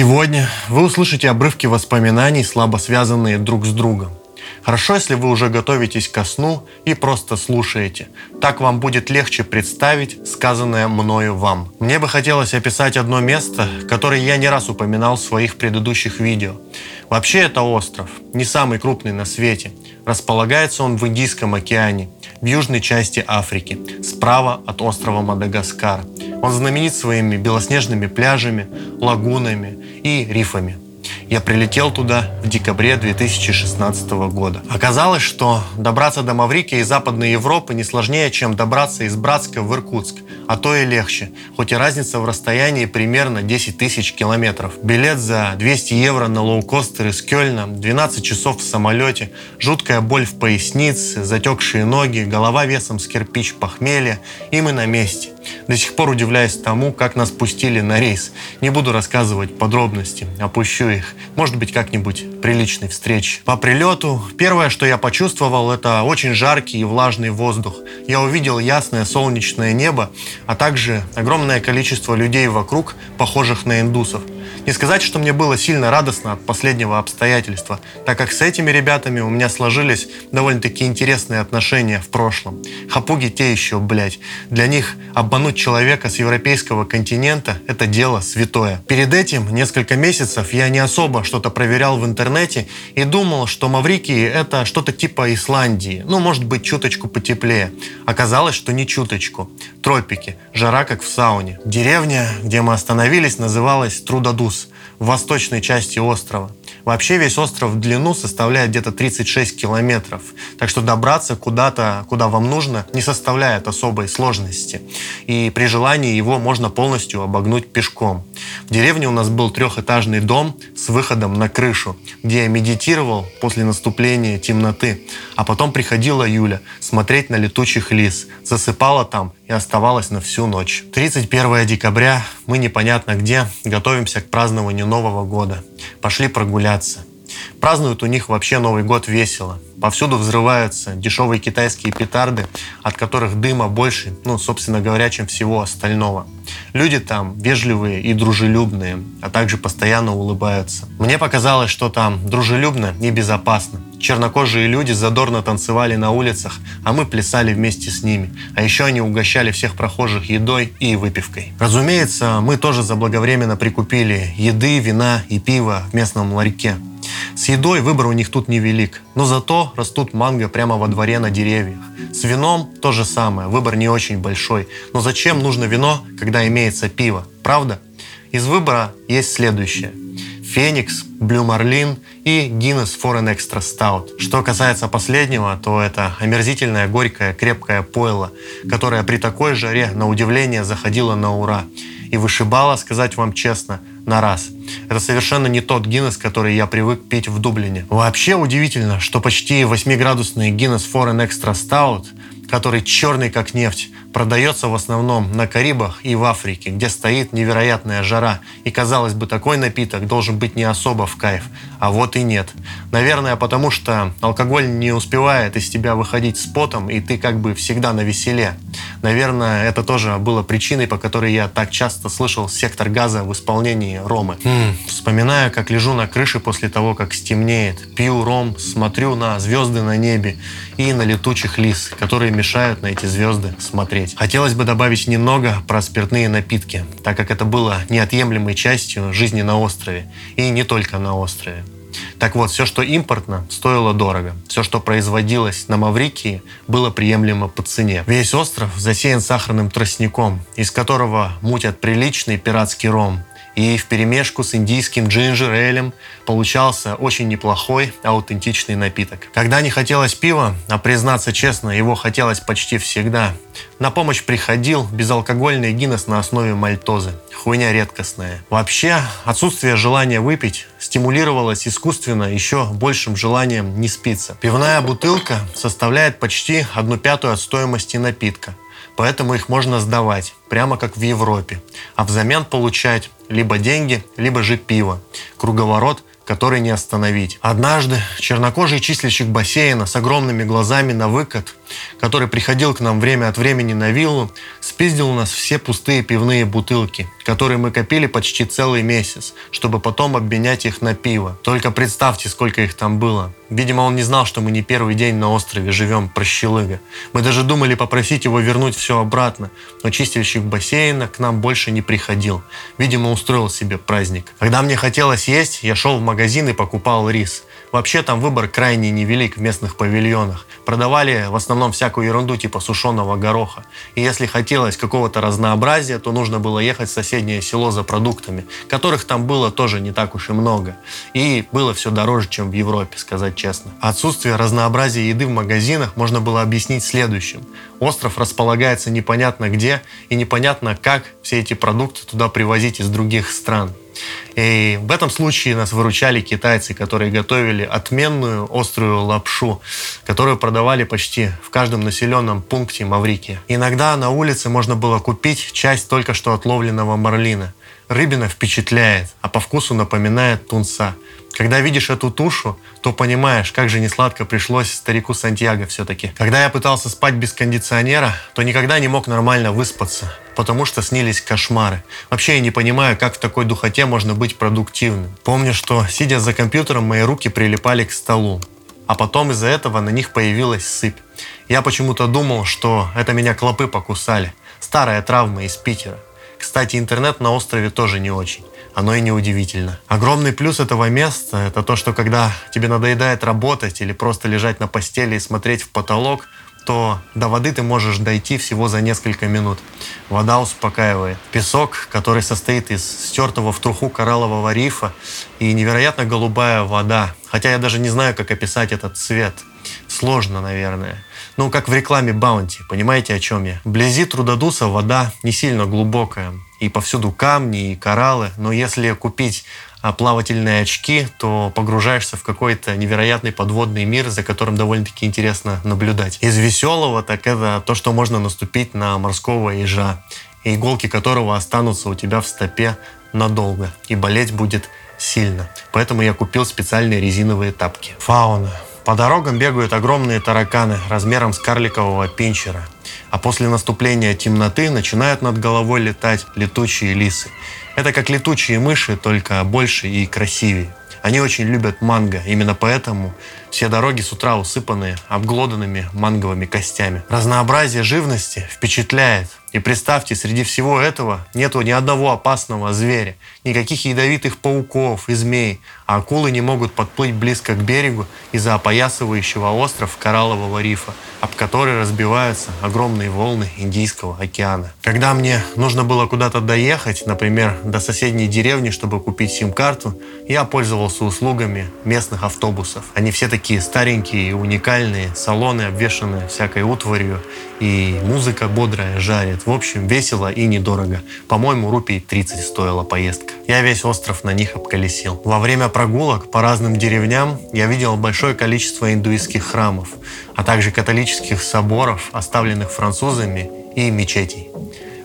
Сегодня вы услышите обрывки воспоминаний, слабо связанные друг с другом. Хорошо, если вы уже готовитесь ко сну и просто слушаете. Так вам будет легче представить сказанное мною вам. Мне бы хотелось описать одно место, которое я не раз упоминал в своих предыдущих видео. Вообще это остров, не самый крупный на свете. Располагается он в Индийском океане, в южной части Африки, справа от острова Мадагаскар. Он знаменит своими белоснежными пляжами, лагунами и рифами. Я прилетел туда в декабре 2016 года. Оказалось, что добраться до Маврикии и Западной Европы не сложнее, чем добраться из Братска в Иркутск, а то и легче, хоть и разница в расстоянии примерно 10 тысяч километров. Билет за 200 евро на лоукостер из Кёльна, 12 часов в самолете, жуткая боль в пояснице, затекшие ноги, голова весом с кирпич похмелья, и мы на месте. До сих пор удивляюсь тому, как нас пустили на рейс. Не буду рассказывать подробности, опущу их. Может быть, как-нибудь приличной встречи. По прилету первое, что я почувствовал, это очень жаркий и влажный воздух. Я увидел ясное солнечное небо, а также огромное количество людей вокруг, похожих на индусов. Не сказать, что мне было сильно радостно от последнего обстоятельства, так как с этими ребятами у меня сложились довольно-таки интересные отношения в прошлом. Хапуги те еще, блядь. Для них обмануть человека с европейского континента – это дело святое. Перед этим несколько месяцев я не особо что-то проверял в интернете и думал, что Маврикии – это что-то типа Исландии. Ну, может быть, чуточку потеплее. Оказалось, что не чуточку. Тропики. Жара, как в сауне. Деревня, где мы остановились, называлась Трудодус в восточной части острова. Вообще весь остров в длину составляет где-то 36 километров. Так что добраться куда-то, куда вам нужно, не составляет особой сложности. И при желании его можно полностью обогнуть пешком. В деревне у нас был трехэтажный дом с выходом на крышу, где я медитировал после наступления темноты. А потом приходила Юля смотреть на летучих лис, засыпала там и оставалась на всю ночь. 31 декабря мы непонятно где готовимся к празднованию Нового года. Пошли прогуляться. Празднуют у них вообще Новый год весело. Повсюду взрываются дешевые китайские петарды, от которых дыма больше, ну, собственно говоря, чем всего остального. Люди там вежливые и дружелюбные, а также постоянно улыбаются. Мне показалось, что там дружелюбно и безопасно. Чернокожие люди задорно танцевали на улицах, а мы плясали вместе с ними. А еще они угощали всех прохожих едой и выпивкой. Разумеется, мы тоже заблаговременно прикупили еды, вина и пива в местном ларьке. С едой выбор у них тут невелик, но зато растут манго прямо во дворе на деревьях. С вином то же самое, выбор не очень большой. Но зачем нужно вино, когда имеется пиво, правда? Из выбора есть следующее. Феникс, Блю Марлин и Guinness Foreign Extra Stout. Что касается последнего, то это омерзительное, горькое, крепкое пойло, которое при такой жаре, на удивление, заходило на ура и вышибало, сказать вам честно, на раз. Это совершенно не тот Гиннес, который я привык пить в Дублине. Вообще удивительно, что почти 8-градусный Guinness Foreign Extra Stout, который черный как нефть, продается в основном на Карибах и в Африке, где стоит невероятная жара. И, казалось бы, такой напиток должен быть не особо в кайф. А вот и нет. Наверное, потому что алкоголь не успевает из тебя выходить с потом, и ты как бы всегда на веселе. Наверное, это тоже было причиной, по которой я так часто слышал «Сектор газа» в исполнении Ромы. М-м, вспоминаю, как лежу на крыше после того, как стемнеет, пью ром, смотрю на звезды на небе и на летучих лис, которые мешают на эти звезды смотреть. Хотелось бы добавить немного про спиртные напитки, так как это было неотъемлемой частью жизни на острове. И не только на острове. Так вот, все, что импортно, стоило дорого. Все, что производилось на Маврикии, было приемлемо по цене. Весь остров засеян сахарным тростником, из которого мутят приличный пиратский ром, и в перемешку с индийским джинджер-элем получался очень неплохой аутентичный напиток. Когда не хотелось пива, а признаться честно, его хотелось почти всегда, на помощь приходил безалкогольный гиннес на основе мальтозы. Хуйня редкостная. Вообще, отсутствие желания выпить стимулировалось искусственно еще большим желанием не спиться. Пивная бутылка составляет почти одну пятую от стоимости напитка поэтому их можно сдавать, прямо как в Европе, а взамен получать либо деньги, либо же пиво. Круговорот который не остановить. Однажды чернокожий числищик бассейна с огромными глазами на выкат который приходил к нам время от времени на виллу, спиздил у нас все пустые пивные бутылки, которые мы копили почти целый месяц, чтобы потом обменять их на пиво. Только представьте, сколько их там было. Видимо, он не знал, что мы не первый день на острове живем, прощелыга. Мы даже думали попросить его вернуть все обратно, но чистильщик бассейна к нам больше не приходил. Видимо, устроил себе праздник. Когда мне хотелось есть, я шел в магазин и покупал рис. Вообще там выбор крайне невелик в местных павильонах. Продавали в основном всякую ерунду типа сушеного гороха. И если хотелось какого-то разнообразия, то нужно было ехать в соседнее село за продуктами, которых там было тоже не так уж и много. И было все дороже, чем в Европе, сказать честно. Отсутствие разнообразия еды в магазинах можно было объяснить следующим. Остров располагается непонятно где, и непонятно как все эти продукты туда привозить из других стран. И в этом случае нас выручали китайцы, которые готовили отменную острую лапшу, которую продавали почти в каждом населенном пункте Маврикии. Иногда на улице можно было купить часть только что отловленного марлина. Рыбина впечатляет, а по вкусу напоминает тунца. Когда видишь эту тушу, то понимаешь, как же несладко пришлось старику Сантьяго все-таки. Когда я пытался спать без кондиционера, то никогда не мог нормально выспаться, потому что снились кошмары. Вообще я не понимаю, как в такой духоте можно быть продуктивным. Помню, что, сидя за компьютером, мои руки прилипали к столу. А потом из-за этого на них появилась сыпь. Я почему-то думал, что это меня клопы покусали. Старая травма из Питера. Кстати, интернет на острове тоже не очень оно и не удивительно. Огромный плюс этого места – это то, что когда тебе надоедает работать или просто лежать на постели и смотреть в потолок, то до воды ты можешь дойти всего за несколько минут. Вода успокаивает. Песок, который состоит из стертого в труху кораллового рифа и невероятно голубая вода. Хотя я даже не знаю, как описать этот цвет. Сложно, наверное. Ну, как в рекламе Баунти, понимаете, о чем я? Вблизи Трудодуса вода не сильно глубокая, и повсюду камни и кораллы, но если купить а, плавательные очки, то погружаешься в какой-то невероятный подводный мир, за которым довольно-таки интересно наблюдать. Из веселого, так это то, что можно наступить на морского ежа, иголки которого останутся у тебя в стопе надолго, и болеть будет сильно. Поэтому я купил специальные резиновые тапки. Фауна. По дорогам бегают огромные тараканы размером с карликового пинчера. А после наступления темноты начинают над головой летать летучие лисы. Это как летучие мыши, только больше и красивее. Они очень любят манго, именно поэтому все дороги с утра усыпаны обглоданными манговыми костями. Разнообразие живности впечатляет. И представьте, среди всего этого нету ни одного опасного зверя, никаких ядовитых пауков и змей, а акулы не могут подплыть близко к берегу из-за опоясывающего остров кораллового рифа, об который разбиваются огромные волны Индийского океана. Когда мне нужно было куда-то доехать, например, до соседней деревни, чтобы купить сим-карту, я пользовался услугами местных автобусов. Они все такие старенькие и уникальные, салоны обвешаны всякой утварью, и музыка бодрая жарит. В общем, весело и недорого. По-моему, рупий 30 стоила поездка. Я весь остров на них обколесил. Во время прогулок по разным деревням я видел большое количество индуистских храмов, а также католических соборов, оставленных французами, и мечетей.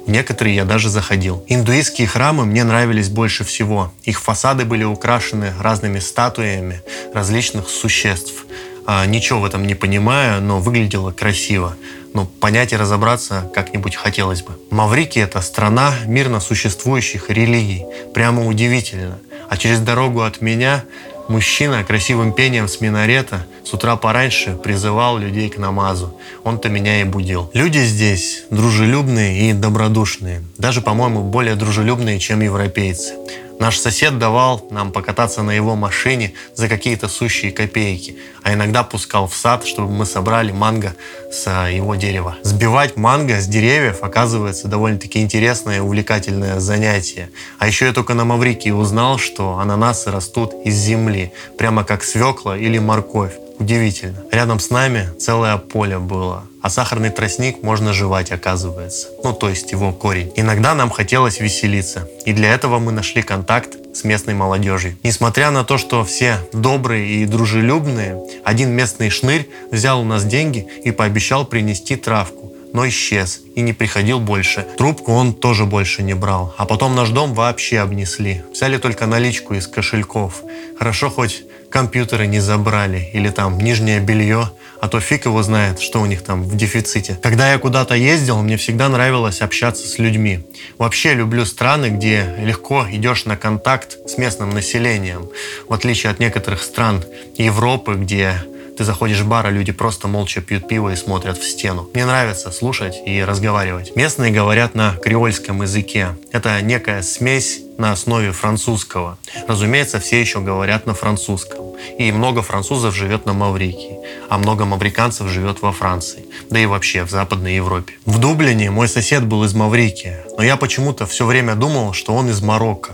В некоторые я даже заходил. Индуистские храмы мне нравились больше всего. Их фасады были украшены разными статуями различных существ. А, ничего в этом не понимаю, но выглядело красиво ну, понять и разобраться как-нибудь хотелось бы. Маврики – это страна мирно существующих религий. Прямо удивительно. А через дорогу от меня мужчина красивым пением с минарета с утра пораньше призывал людей к намазу. Он-то меня и будил. Люди здесь дружелюбные и добродушные. Даже, по-моему, более дружелюбные, чем европейцы. Наш сосед давал нам покататься на его машине за какие-то сущие копейки, а иногда пускал в сад, чтобы мы собрали манго с а, его дерева. Сбивать манго с деревьев оказывается довольно-таки интересное и увлекательное занятие. А еще я только на Маврикии узнал, что ананасы растут из земли, прямо как свекла или морковь. Удивительно. Рядом с нами целое поле было. А сахарный тростник можно жевать, оказывается. Ну, то есть его корень. Иногда нам хотелось веселиться. И для этого мы нашли контакт с местной молодежью. Несмотря на то, что все добрые и дружелюбные, один местный шнырь взял у нас деньги и пообещал принести травку но исчез и не приходил больше. Трубку он тоже больше не брал. А потом наш дом вообще обнесли. Взяли только наличку из кошельков. Хорошо хоть компьютеры не забрали или там нижнее белье а то фиг его знает, что у них там в дефиците. Когда я куда-то ездил, мне всегда нравилось общаться с людьми. Вообще люблю страны, где легко идешь на контакт с местным населением, в отличие от некоторых стран Европы, где ты заходишь в бар, а люди просто молча пьют пиво и смотрят в стену. Мне нравится слушать и разговаривать. Местные говорят на креольском языке. Это некая смесь на основе французского. Разумеется, все еще говорят на французском. И много французов живет на Маврикии, а много мавриканцев живет во Франции, да и вообще в Западной Европе. В Дублине мой сосед был из Маврикии, но я почему-то все время думал, что он из Марокко.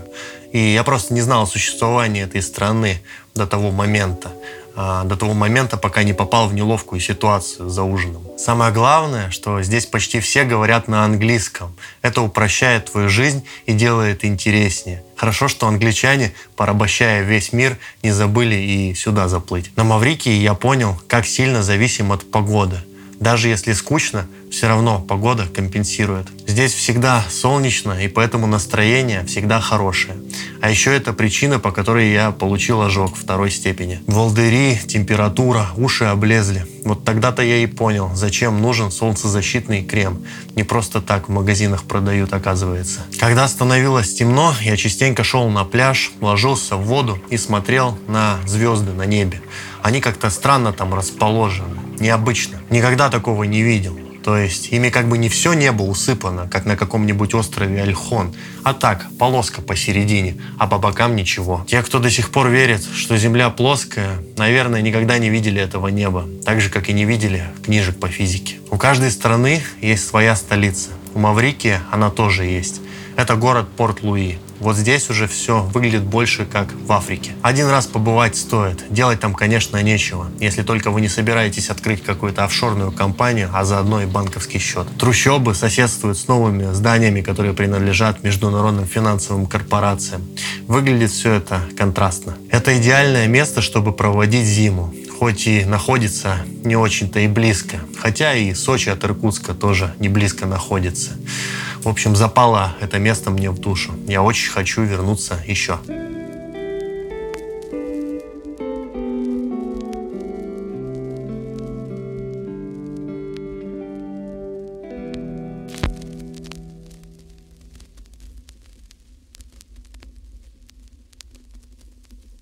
И я просто не знал о существовании этой страны до того момента. А, до того момента, пока не попал в неловкую ситуацию за ужином. Самое главное, что здесь почти все говорят на английском. Это упрощает твою жизнь и делает интереснее. Хорошо, что англичане, порабощая весь мир, не забыли и сюда заплыть. На Маврикии я понял, как сильно зависим от погоды. Даже если скучно, все равно погода компенсирует. Здесь всегда солнечно, и поэтому настроение всегда хорошее. А еще это причина, по которой я получил ожог второй степени. Волдыри, температура, уши облезли. Вот тогда-то я и понял, зачем нужен солнцезащитный крем. Не просто так в магазинах продают, оказывается. Когда становилось темно, я частенько шел на пляж, ложился в воду и смотрел на звезды на небе. Они как-то странно там расположены, необычно. Никогда такого не видел. То есть ими как бы не все небо усыпано, как на каком-нибудь острове Альхон, а так, полоска посередине, а по бокам ничего. Те, кто до сих пор верит, что Земля плоская, наверное, никогда не видели этого неба, так же, как и не видели книжек по физике. У каждой страны есть своя столица. У Маврикии она тоже есть. Это город Порт-Луи. Вот здесь уже все выглядит больше как в Африке. Один раз побывать стоит. Делать там, конечно, нечего, если только вы не собираетесь открыть какую-то офшорную компанию, а заодно и банковский счет. Трущобы соседствуют с новыми зданиями, которые принадлежат международным финансовым корпорациям. Выглядит все это контрастно. Это идеальное место, чтобы проводить зиму хоть и находится не очень-то и близко. Хотя и Сочи от Иркутска тоже не близко находится. В общем, запало это место мне в душу. Я очень хочу вернуться еще.